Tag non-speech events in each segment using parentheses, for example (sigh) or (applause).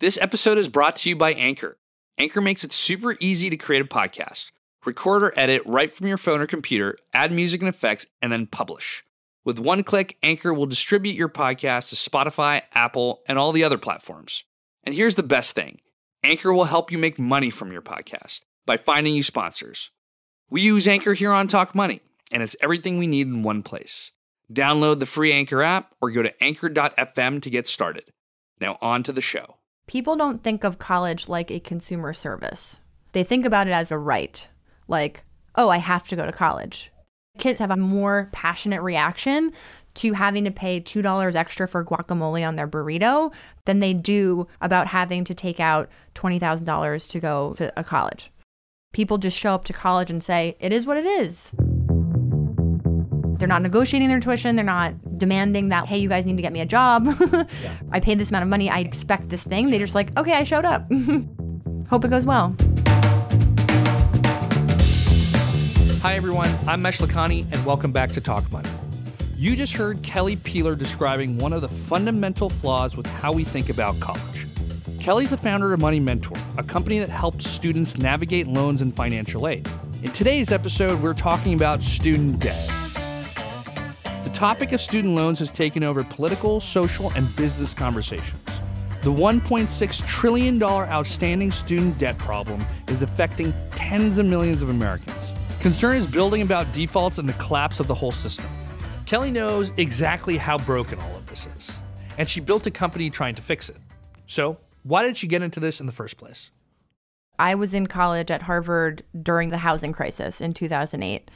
This episode is brought to you by Anchor. Anchor makes it super easy to create a podcast. Record or edit right from your phone or computer, add music and effects, and then publish. With one click, Anchor will distribute your podcast to Spotify, Apple, and all the other platforms. And here's the best thing Anchor will help you make money from your podcast by finding you sponsors. We use Anchor here on Talk Money, and it's everything we need in one place. Download the free Anchor app or go to anchor.fm to get started. Now, on to the show. People don't think of college like a consumer service, they think about it as a right. Like, oh, I have to go to college. Kids have a more passionate reaction to having to pay $2 extra for guacamole on their burrito than they do about having to take out $20,000 to go to a college. People just show up to college and say, it is what it is. They're not negotiating their tuition. They're not demanding that, hey, you guys need to get me a job. (laughs) yeah. I paid this amount of money. I expect this thing. They're just like, okay, I showed up. (laughs) Hope it goes well. Hi, everyone. I'm Mesh Lakhani, and welcome back to Talk Money. You just heard Kelly Peeler describing one of the fundamental flaws with how we think about college. Kelly's the founder of Money Mentor, a company that helps students navigate loans and financial aid. In today's episode, we're talking about student debt. The topic of student loans has taken over political, social, and business conversations. The $1.6 trillion outstanding student debt problem is affecting tens of millions of Americans. Concern is building about defaults and the collapse of the whole system. Kelly knows exactly how broken all of this is, and she built a company trying to fix it. So, why did she get into this in the first place? I was in college at Harvard during the housing crisis in 2008,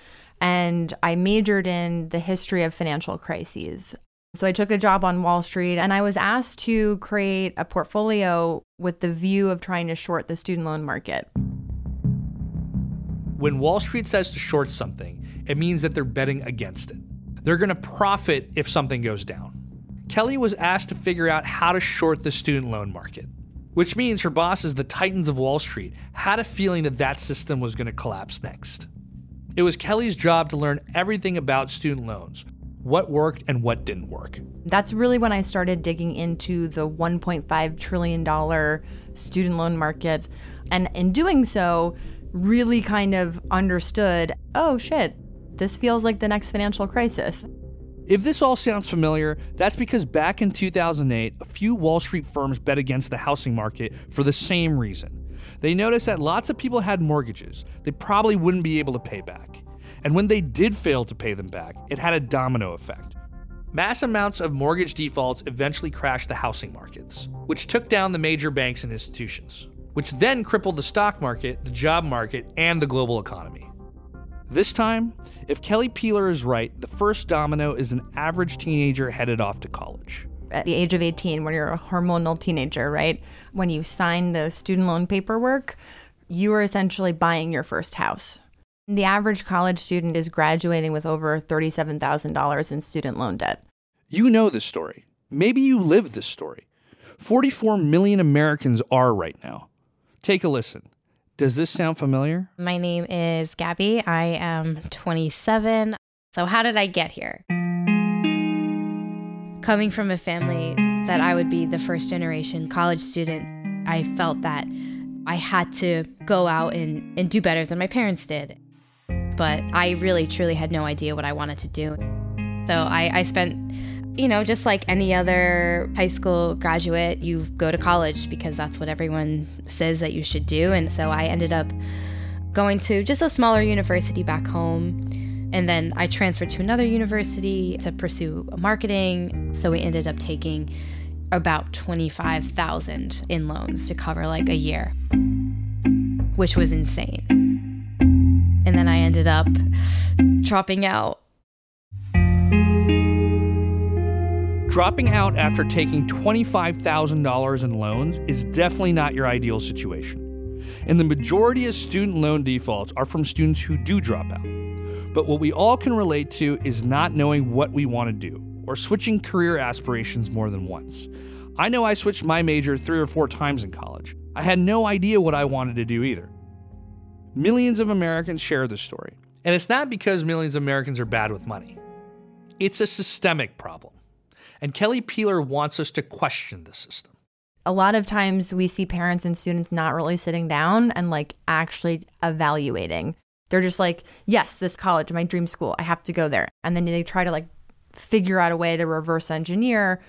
and I majored in the history of financial crises. So I took a job on Wall Street and I was asked to create a portfolio with the view of trying to short the student loan market. When Wall Street says to short something, it means that they're betting against it. They're going to profit if something goes down. Kelly was asked to figure out how to short the student loan market, which means her bosses, the titans of Wall Street, had a feeling that that system was going to collapse next. It was Kelly's job to learn everything about student loans, what worked and what didn't work. That's really when I started digging into the $1.5 trillion student loan market. And in doing so, really kind of understood oh shit, this feels like the next financial crisis. If this all sounds familiar, that's because back in 2008, a few Wall Street firms bet against the housing market for the same reason. They noticed that lots of people had mortgages they probably wouldn't be able to pay back. And when they did fail to pay them back, it had a domino effect. Mass amounts of mortgage defaults eventually crashed the housing markets, which took down the major banks and institutions which then crippled the stock market, the job market, and the global economy. This time, if Kelly Peeler is right, the first domino is an average teenager headed off to college. At the age of 18, when you're a hormonal teenager, right? When you sign the student loan paperwork, you are essentially buying your first house. The average college student is graduating with over $37,000 in student loan debt. You know this story. Maybe you live this story. 44 million Americans are right now. Take a listen. Does this sound familiar? My name is Gabby. I am 27. So, how did I get here? Coming from a family that I would be the first generation college student, I felt that I had to go out and, and do better than my parents did. But I really, truly had no idea what I wanted to do. So, I, I spent you know, just like any other high school graduate, you go to college because that's what everyone says that you should do. And so I ended up going to just a smaller university back home. And then I transferred to another university to pursue marketing. So we ended up taking about 25,000 in loans to cover like a year, which was insane. And then I ended up dropping out Dropping out after taking $25,000 in loans is definitely not your ideal situation. And the majority of student loan defaults are from students who do drop out. But what we all can relate to is not knowing what we want to do or switching career aspirations more than once. I know I switched my major three or four times in college. I had no idea what I wanted to do either. Millions of Americans share this story. And it's not because millions of Americans are bad with money, it's a systemic problem and Kelly Peeler wants us to question the system. a lot of times we see parents and students not really sitting down and like actually evaluating. They're just like, yes, this college, my dream school, I have to go there. And then they try to like figure out a way to reverse engineer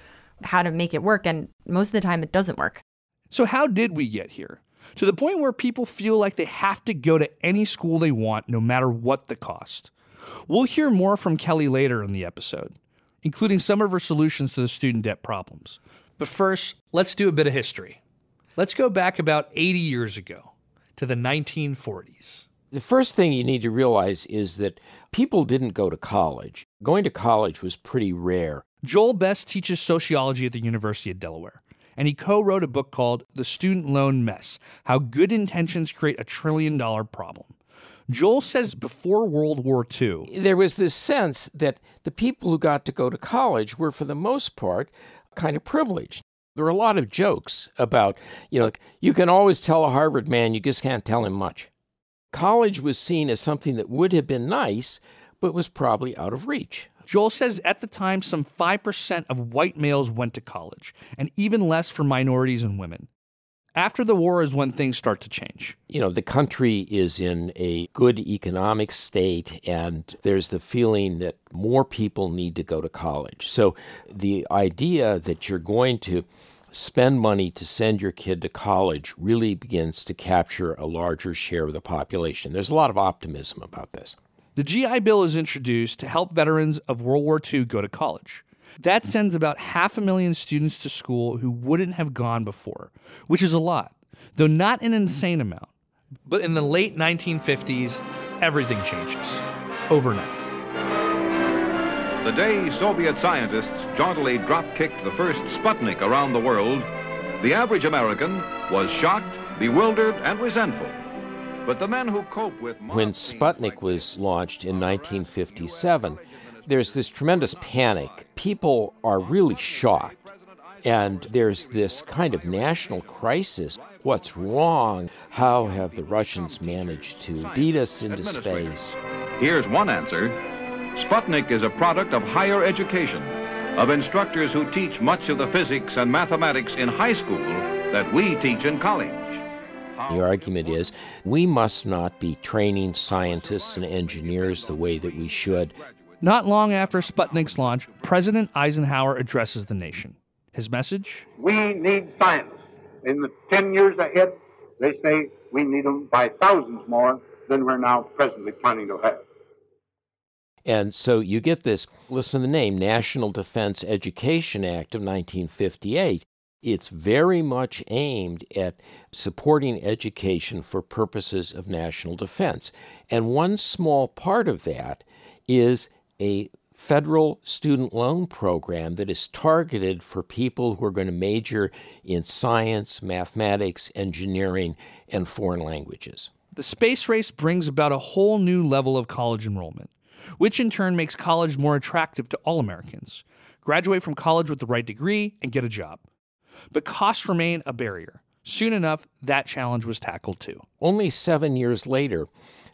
how to make it work. And most of the time, it doesn't work. So, how did we get here? To the point where people feel like they have to go to any school they want, no matter what the cost. We'll hear more from Kelly later in the episode, including some of her solutions to the student debt problems. But first, let's do a bit of history. Let's go back about 80 years ago to the 1940s. The first thing you need to realize is that people didn't go to college. Going to college was pretty rare. Joel Best teaches sociology at the University of Delaware, and he co wrote a book called The Student Loan Mess How Good Intentions Create a Trillion Dollar Problem. Joel says before World War II, there was this sense that the people who got to go to college were, for the most part, kind of privileged. There are a lot of jokes about, you know, like, you can always tell a Harvard man, you just can't tell him much. College was seen as something that would have been nice, but was probably out of reach. Joel says at the time, some 5% of white males went to college, and even less for minorities and women. After the war is when things start to change. You know, the country is in a good economic state, and there's the feeling that more people need to go to college. So the idea that you're going to spend money to send your kid to college really begins to capture a larger share of the population. There's a lot of optimism about this. The GI Bill is introduced to help veterans of World War II go to college. That sends about half a million students to school who wouldn't have gone before, which is a lot, though not an insane amount. But in the late 1950s, everything changes overnight. The day Soviet scientists jauntily drop kicked the first Sputnik around the world, the average American was shocked, bewildered, and resentful. But the men who cope with. When Sputnik was launched in 1957, there's this tremendous panic. People are really shocked. And there's this kind of national crisis. What's wrong? How have the Russians managed to beat us into space? Here's one answer Sputnik is a product of higher education, of instructors who teach much of the physics and mathematics in high school that we teach in college. The argument is we must not be training scientists and engineers the way that we should. Not long after Sputnik's launch, President Eisenhower addresses the nation. His message? We need science. In the 10 years ahead, they say we need them by thousands more than we're now presently planning to have. And so you get this, listen to the name, National Defense Education Act of 1958. It's very much aimed at supporting education for purposes of national defense. And one small part of that is a federal student loan program that is targeted for people who are going to major in science, mathematics, engineering, and foreign languages. The space race brings about a whole new level of college enrollment, which in turn makes college more attractive to all Americans. Graduate from college with the right degree and get a job. But costs remain a barrier. Soon enough, that challenge was tackled too. Only seven years later,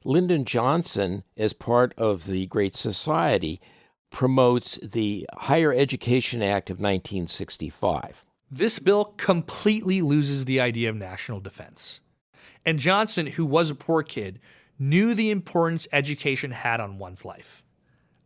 Lyndon Johnson, as part of the Great Society, promotes the Higher Education Act of 1965. This bill completely loses the idea of national defense. And Johnson, who was a poor kid, knew the importance education had on one's life.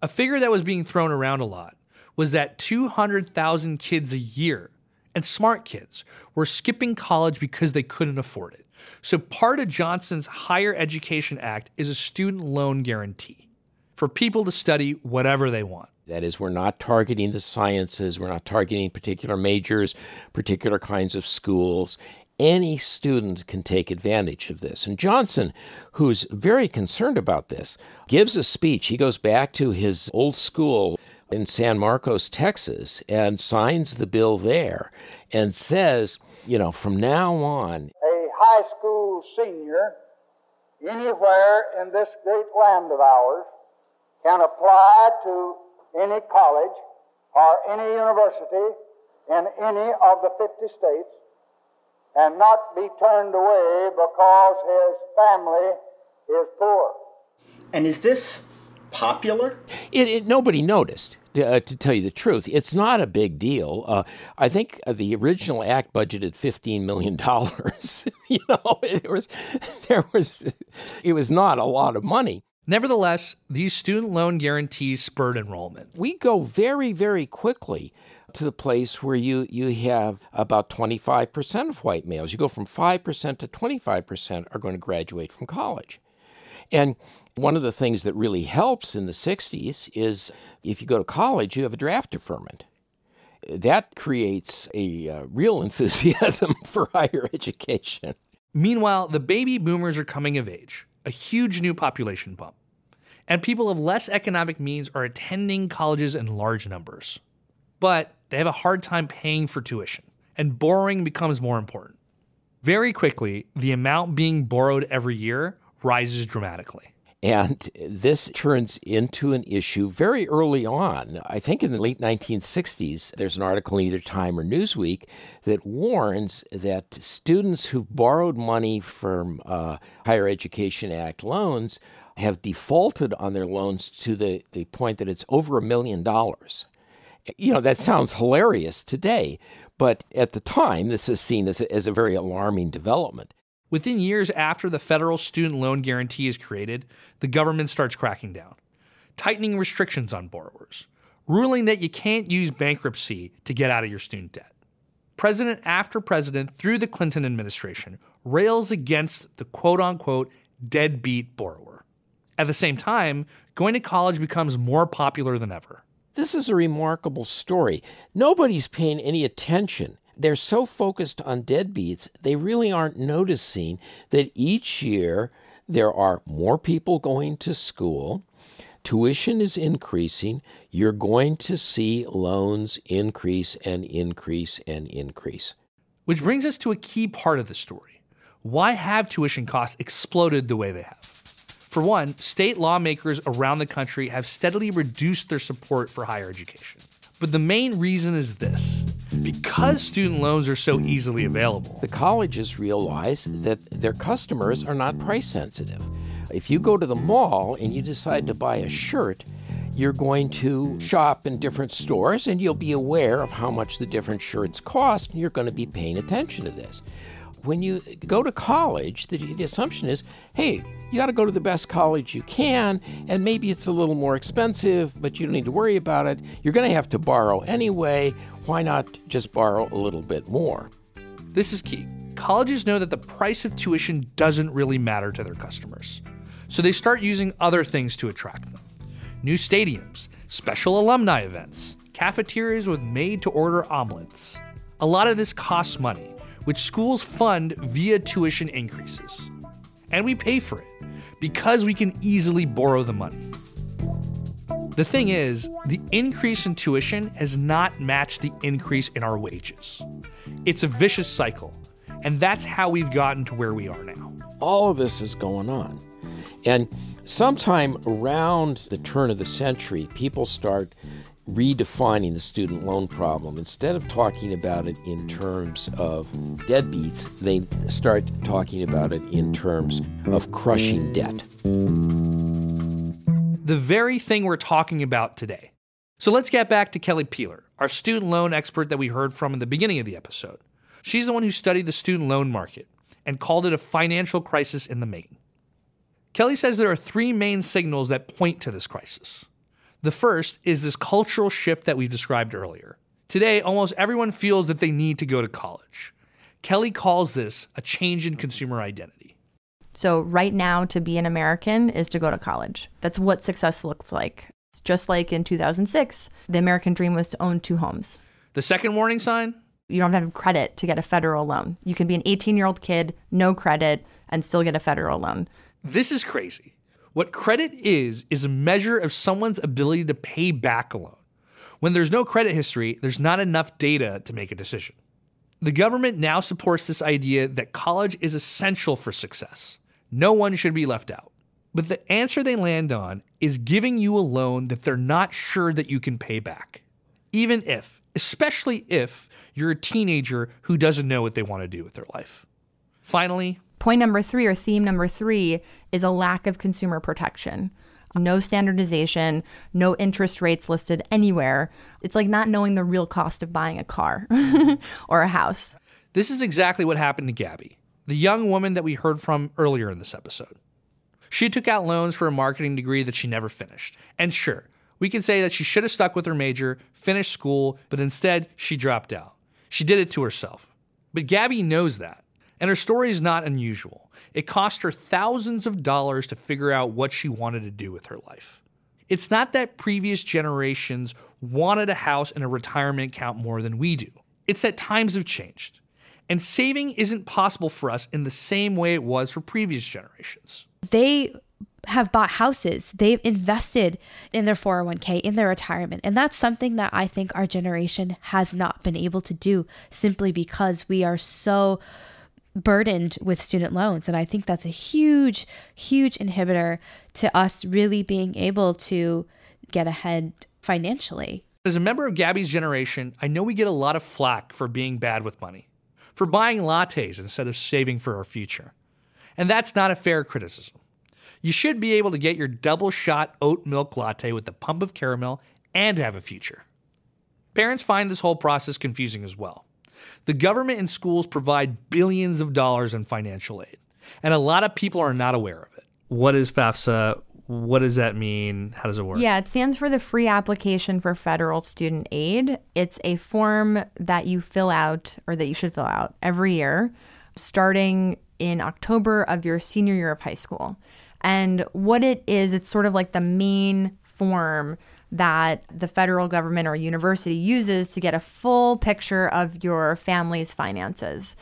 A figure that was being thrown around a lot was that 200,000 kids a year, and smart kids, were skipping college because they couldn't afford it. So, part of Johnson's Higher Education Act is a student loan guarantee for people to study whatever they want. That is, we're not targeting the sciences, we're not targeting particular majors, particular kinds of schools. Any student can take advantage of this. And Johnson, who's very concerned about this, gives a speech. He goes back to his old school in San Marcos, Texas, and signs the bill there and says, you know, from now on, a high school senior anywhere in this great land of ours can apply to any college or any university in any of the 50 states and not be turned away because his family is poor. And is this popular? It, it nobody noticed. Uh, to tell you the truth, it's not a big deal. Uh, I think the original act budgeted fifteen million (laughs) dollars. (laughs) you know, it was (laughs) there was it was not a lot of money. Nevertheless, these student loan guarantees spurred enrollment. We go very, very quickly to the place where you, you have about 25% of white males. You go from 5% to 25% are going to graduate from college. And one of the things that really helps in the 60s is if you go to college, you have a draft deferment. That creates a uh, real (laughs) enthusiasm for higher education. Meanwhile, the baby boomers are coming of age, a huge new population bump. And people of less economic means are attending colleges in large numbers. But they have a hard time paying for tuition, and borrowing becomes more important. Very quickly, the amount being borrowed every year rises dramatically. And this turns into an issue very early on. I think in the late 1960s, there's an article in either Time or Newsweek that warns that students who've borrowed money from uh, Higher Education Act loans have defaulted on their loans to the, the point that it's over a million dollars. You know, that sounds hilarious today, but at the time, this is seen as a, as a very alarming development. Within years after the federal student loan guarantee is created, the government starts cracking down, tightening restrictions on borrowers, ruling that you can't use bankruptcy to get out of your student debt. President after president through the Clinton administration rails against the quote unquote deadbeat borrower. At the same time, going to college becomes more popular than ever. This is a remarkable story. Nobody's paying any attention they're so focused on deadbeats, they really aren't noticing that each year there are more people going to school, tuition is increasing, you're going to see loans increase and increase and increase. Which brings us to a key part of the story. Why have tuition costs exploded the way they have? For one, state lawmakers around the country have steadily reduced their support for higher education. But the main reason is this because student loans are so easily available. The colleges realize that their customers are not price sensitive. If you go to the mall and you decide to buy a shirt, you're going to shop in different stores and you'll be aware of how much the different shirts cost, and you're going to be paying attention to this. When you go to college, the, the assumption is hey, you got to go to the best college you can, and maybe it's a little more expensive, but you don't need to worry about it. You're going to have to borrow anyway. Why not just borrow a little bit more? This is key. Colleges know that the price of tuition doesn't really matter to their customers. So they start using other things to attract them new stadiums, special alumni events, cafeterias with made to order omelets. A lot of this costs money, which schools fund via tuition increases. And we pay for it because we can easily borrow the money. The thing is, the increase in tuition has not matched the increase in our wages. It's a vicious cycle, and that's how we've gotten to where we are now. All of this is going on. And sometime around the turn of the century, people start redefining the student loan problem. Instead of talking about it in terms of deadbeats, they start talking about it in terms of crushing debt. The very thing we're talking about today. So let's get back to Kelly Peeler, our student loan expert that we heard from in the beginning of the episode. She's the one who studied the student loan market and called it a financial crisis in the making. Kelly says there are three main signals that point to this crisis. The first is this cultural shift that we've described earlier. Today, almost everyone feels that they need to go to college. Kelly calls this a change in consumer identity. So, right now, to be an American is to go to college. That's what success looks like. Just like in 2006, the American dream was to own two homes. The second warning sign? You don't have credit to get a federal loan. You can be an 18 year old kid, no credit, and still get a federal loan. This is crazy. What credit is, is a measure of someone's ability to pay back a loan. When there's no credit history, there's not enough data to make a decision. The government now supports this idea that college is essential for success. No one should be left out. But the answer they land on is giving you a loan that they're not sure that you can pay back. Even if, especially if, you're a teenager who doesn't know what they want to do with their life. Finally, Point number three, or theme number three, is a lack of consumer protection. no standardization, no interest rates listed anywhere. It's like not knowing the real cost of buying a car (laughs) or a house. This is exactly what happened to Gabby, the young woman that we heard from earlier in this episode. She took out loans for a marketing degree that she never finished. And sure, we can say that she should have stuck with her major, finished school, but instead she dropped out. She did it to herself. But Gabby knows that. And her story is not unusual. It cost her thousands of dollars to figure out what she wanted to do with her life. It's not that previous generations wanted a house and a retirement account more than we do. It's that times have changed. And saving isn't possible for us in the same way it was for previous generations. They have bought houses. They've invested in their 401k, in their retirement. And that's something that I think our generation has not been able to do simply because we are so burdened with student loans. And I think that's a huge, huge inhibitor to us really being able to get ahead financially. As a member of Gabby's generation, I know we get a lot of flack for being bad with money, for buying lattes instead of saving for our future. And that's not a fair criticism. You should be able to get your double shot oat milk latte with a pump of caramel and have a future. Parents find this whole process confusing as well. The government and schools provide billions of dollars in financial aid, and a lot of people are not aware of it. What is FAFSA? What does that mean? How does it work? Yeah, it stands for the Free Application for Federal Student Aid. It's a form that you fill out or that you should fill out every year, starting in October of your senior year of high school. And what it is, it's sort of like the main form that the federal government or university uses to get a full picture of your family's finances.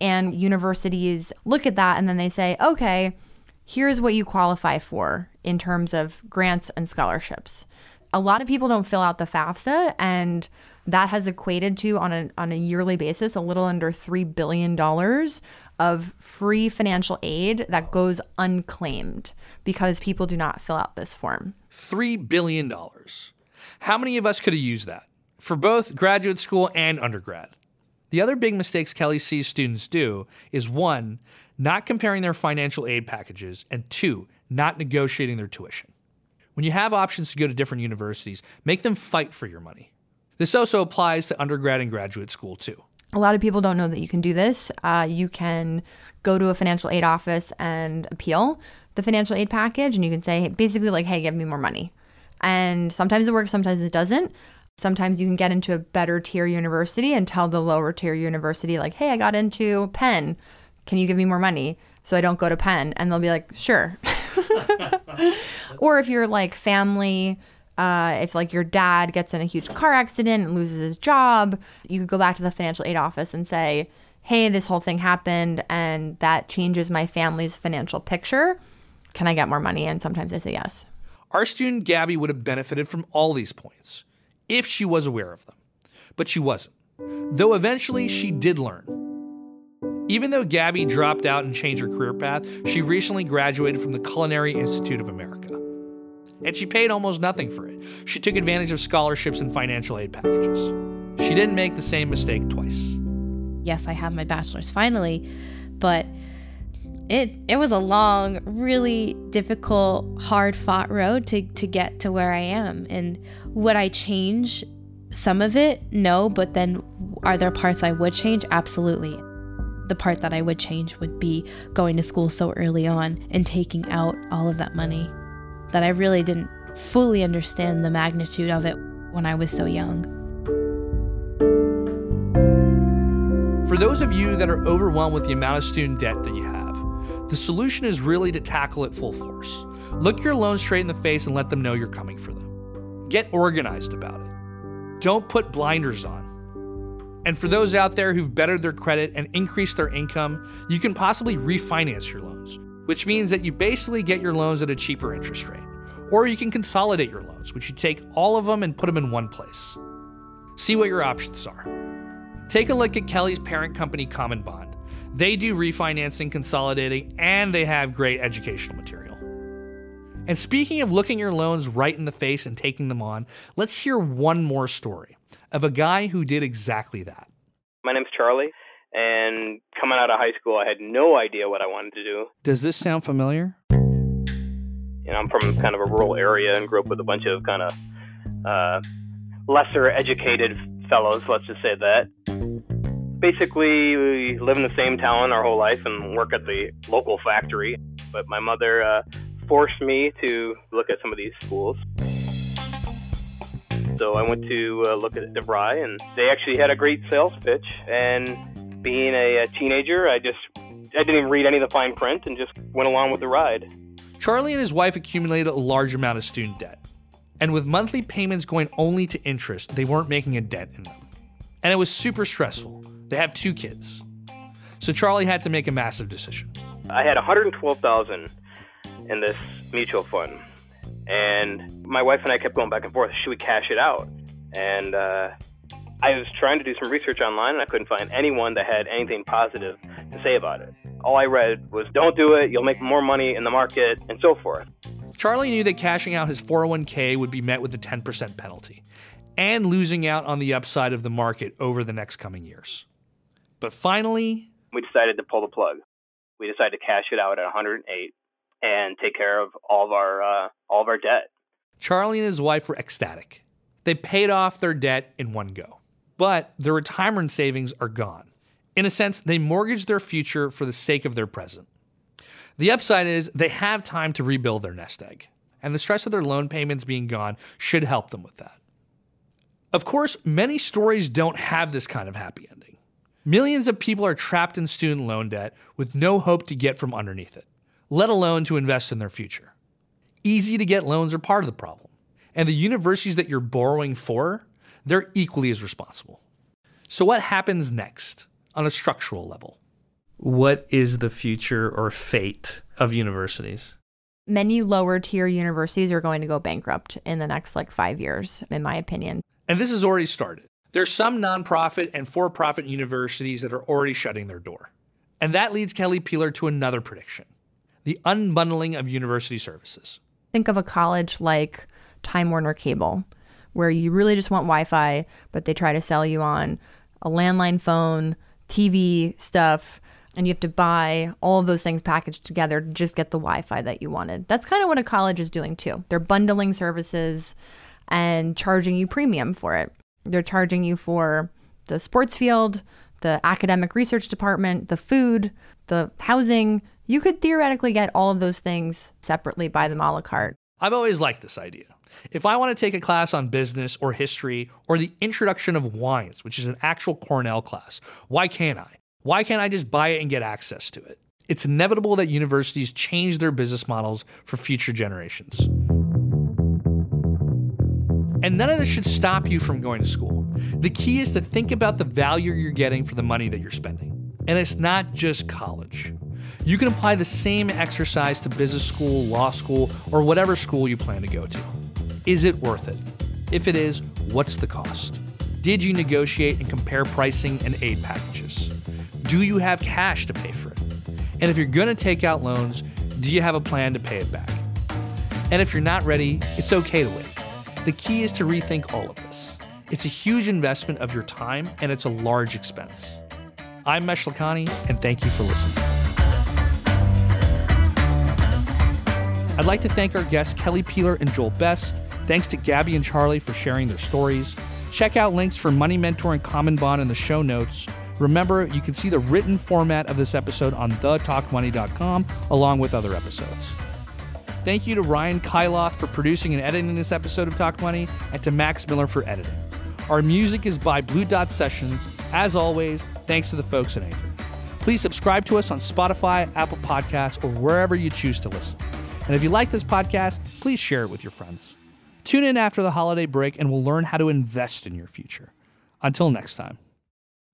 And universities look at that and then they say, okay, here's what you qualify for in terms of grants and scholarships. A lot of people don't fill out the FAFSA, and that has equated to on a on a yearly basis a little under three billion dollars of free financial aid that goes unclaimed because people do not fill out this form. $3 billion. How many of us could have used that for both graduate school and undergrad? The other big mistakes Kelly sees students do is one, not comparing their financial aid packages, and two, not negotiating their tuition. When you have options to go to different universities, make them fight for your money. This also applies to undergrad and graduate school too. A lot of people don't know that you can do this. Uh, you can go to a financial aid office and appeal the financial aid package, and you can say basically, like, hey, give me more money. And sometimes it works, sometimes it doesn't. Sometimes you can get into a better tier university and tell the lower tier university, like, hey, I got into Penn. Can you give me more money so I don't go to Penn? And they'll be like, sure. (laughs) (laughs) or if you're like family, uh, if like your dad gets in a huge car accident and loses his job, you could go back to the financial aid office and say, hey, this whole thing happened and that changes my family's financial picture. Can I get more money? And sometimes they say yes. Our student Gabby would have benefited from all these points if she was aware of them, but she wasn't. Though eventually she did learn. Even though Gabby dropped out and changed her career path, she recently graduated from the Culinary Institute of America and she paid almost nothing for it. She took advantage of scholarships and financial aid packages. She didn't make the same mistake twice. Yes, I have my bachelor's finally, but it it was a long, really difficult, hard-fought road to to get to where I am. And would I change some of it? No, but then are there parts I would change? Absolutely. The part that I would change would be going to school so early on and taking out all of that money that I really didn't fully understand the magnitude of it when I was so young. For those of you that are overwhelmed with the amount of student debt that you have, the solution is really to tackle it full force. Look your loans straight in the face and let them know you're coming for them. Get organized about it. Don't put blinders on. And for those out there who've bettered their credit and increased their income, you can possibly refinance your loans which means that you basically get your loans at a cheaper interest rate. Or you can consolidate your loans, which you take all of them and put them in one place. See what your options are. Take a look at Kelly's parent company, Common Bond. They do refinancing, consolidating, and they have great educational material. And speaking of looking your loans right in the face and taking them on, let's hear one more story of a guy who did exactly that. My name's Charlie. And coming out of high school, I had no idea what I wanted to do. Does this sound familiar? You know, I'm from kind of a rural area and grew up with a bunch of kind of uh, lesser educated fellows, let's just say that. Basically, we live in the same town our whole life and work at the local factory. But my mother uh, forced me to look at some of these schools. So I went to uh, look at DeVry, and they actually had a great sales pitch. And being a, a teenager, I just I didn't even read any of the fine print and just went along with the ride. Charlie and his wife accumulated a large amount of student debt. And with monthly payments going only to interest, they weren't making a dent in them. And it was super stressful. They have two kids. So Charlie had to make a massive decision. I had 112,000 in this mutual fund. And my wife and I kept going back and forth. Should we cash it out? And uh, I was trying to do some research online, and I couldn't find anyone that had anything positive to say about it. All I read was, "Don't do it. You'll make more money in the market," and so forth. Charlie knew that cashing out his 401k would be met with a 10% penalty and losing out on the upside of the market over the next coming years. But finally, we decided to pull the plug. We decided to cash it out at 108 and take care of all of our uh, all of our debt. Charlie and his wife were ecstatic. They paid off their debt in one go, but their retirement savings are gone. In a sense, they mortgaged their future for the sake of their present. The upside is they have time to rebuild their nest egg, and the stress of their loan payments being gone should help them with that. Of course, many stories don't have this kind of happy ending. Millions of people are trapped in student loan debt with no hope to get from underneath it, let alone to invest in their future. Easy to get loans are part of the problem, and the universities that you're borrowing for, they're equally as responsible. So, what happens next on a structural level? What is the future or fate of universities? Many lower tier universities are going to go bankrupt in the next like five years, in my opinion. And this has already started. There's some nonprofit and for profit universities that are already shutting their door. And that leads Kelly Peeler to another prediction the unbundling of university services. Think of a college like Time Warner Cable, where you really just want Wi Fi, but they try to sell you on a landline phone, TV stuff, and you have to buy all of those things packaged together to just get the Wi-Fi that you wanted. That's kind of what a college is doing too. They're bundling services and charging you premium for it. They're charging you for the sports field, the academic research department, the food, the housing. You could theoretically get all of those things separately by them a la carte. I've always liked this idea. If I want to take a class on business or history or the introduction of wines, which is an actual Cornell class, why can't I? Why can't I just buy it and get access to it? It's inevitable that universities change their business models for future generations. And none of this should stop you from going to school. The key is to think about the value you're getting for the money that you're spending. And it's not just college. You can apply the same exercise to business school, law school, or whatever school you plan to go to. Is it worth it? If it is, what's the cost? Did you negotiate and compare pricing and aid packages? Do you have cash to pay for it? And if you're going to take out loans, do you have a plan to pay it back? And if you're not ready, it's okay to wait. The key is to rethink all of this. It's a huge investment of your time and it's a large expense. I'm Mesh Lakhani, and thank you for listening. I'd like to thank our guests Kelly Peeler and Joel Best. Thanks to Gabby and Charlie for sharing their stories. Check out links for Money Mentor and Common Bond in the show notes. Remember, you can see the written format of this episode on thetalkmoney.com along with other episodes. Thank you to Ryan Kyloth for producing and editing this episode of Talk Money, and to Max Miller for editing. Our music is by Blue Dot Sessions. As always, thanks to the folks at Anchor. Please subscribe to us on Spotify, Apple Podcasts, or wherever you choose to listen. And if you like this podcast, please share it with your friends. Tune in after the holiday break and we'll learn how to invest in your future. Until next time.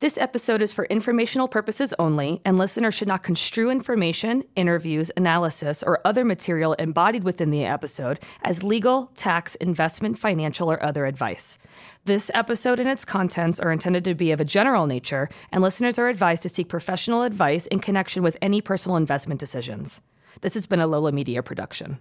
This episode is for informational purposes only, and listeners should not construe information, interviews, analysis, or other material embodied within the episode as legal, tax, investment, financial, or other advice. This episode and its contents are intended to be of a general nature, and listeners are advised to seek professional advice in connection with any personal investment decisions. This has been a Lola Media production.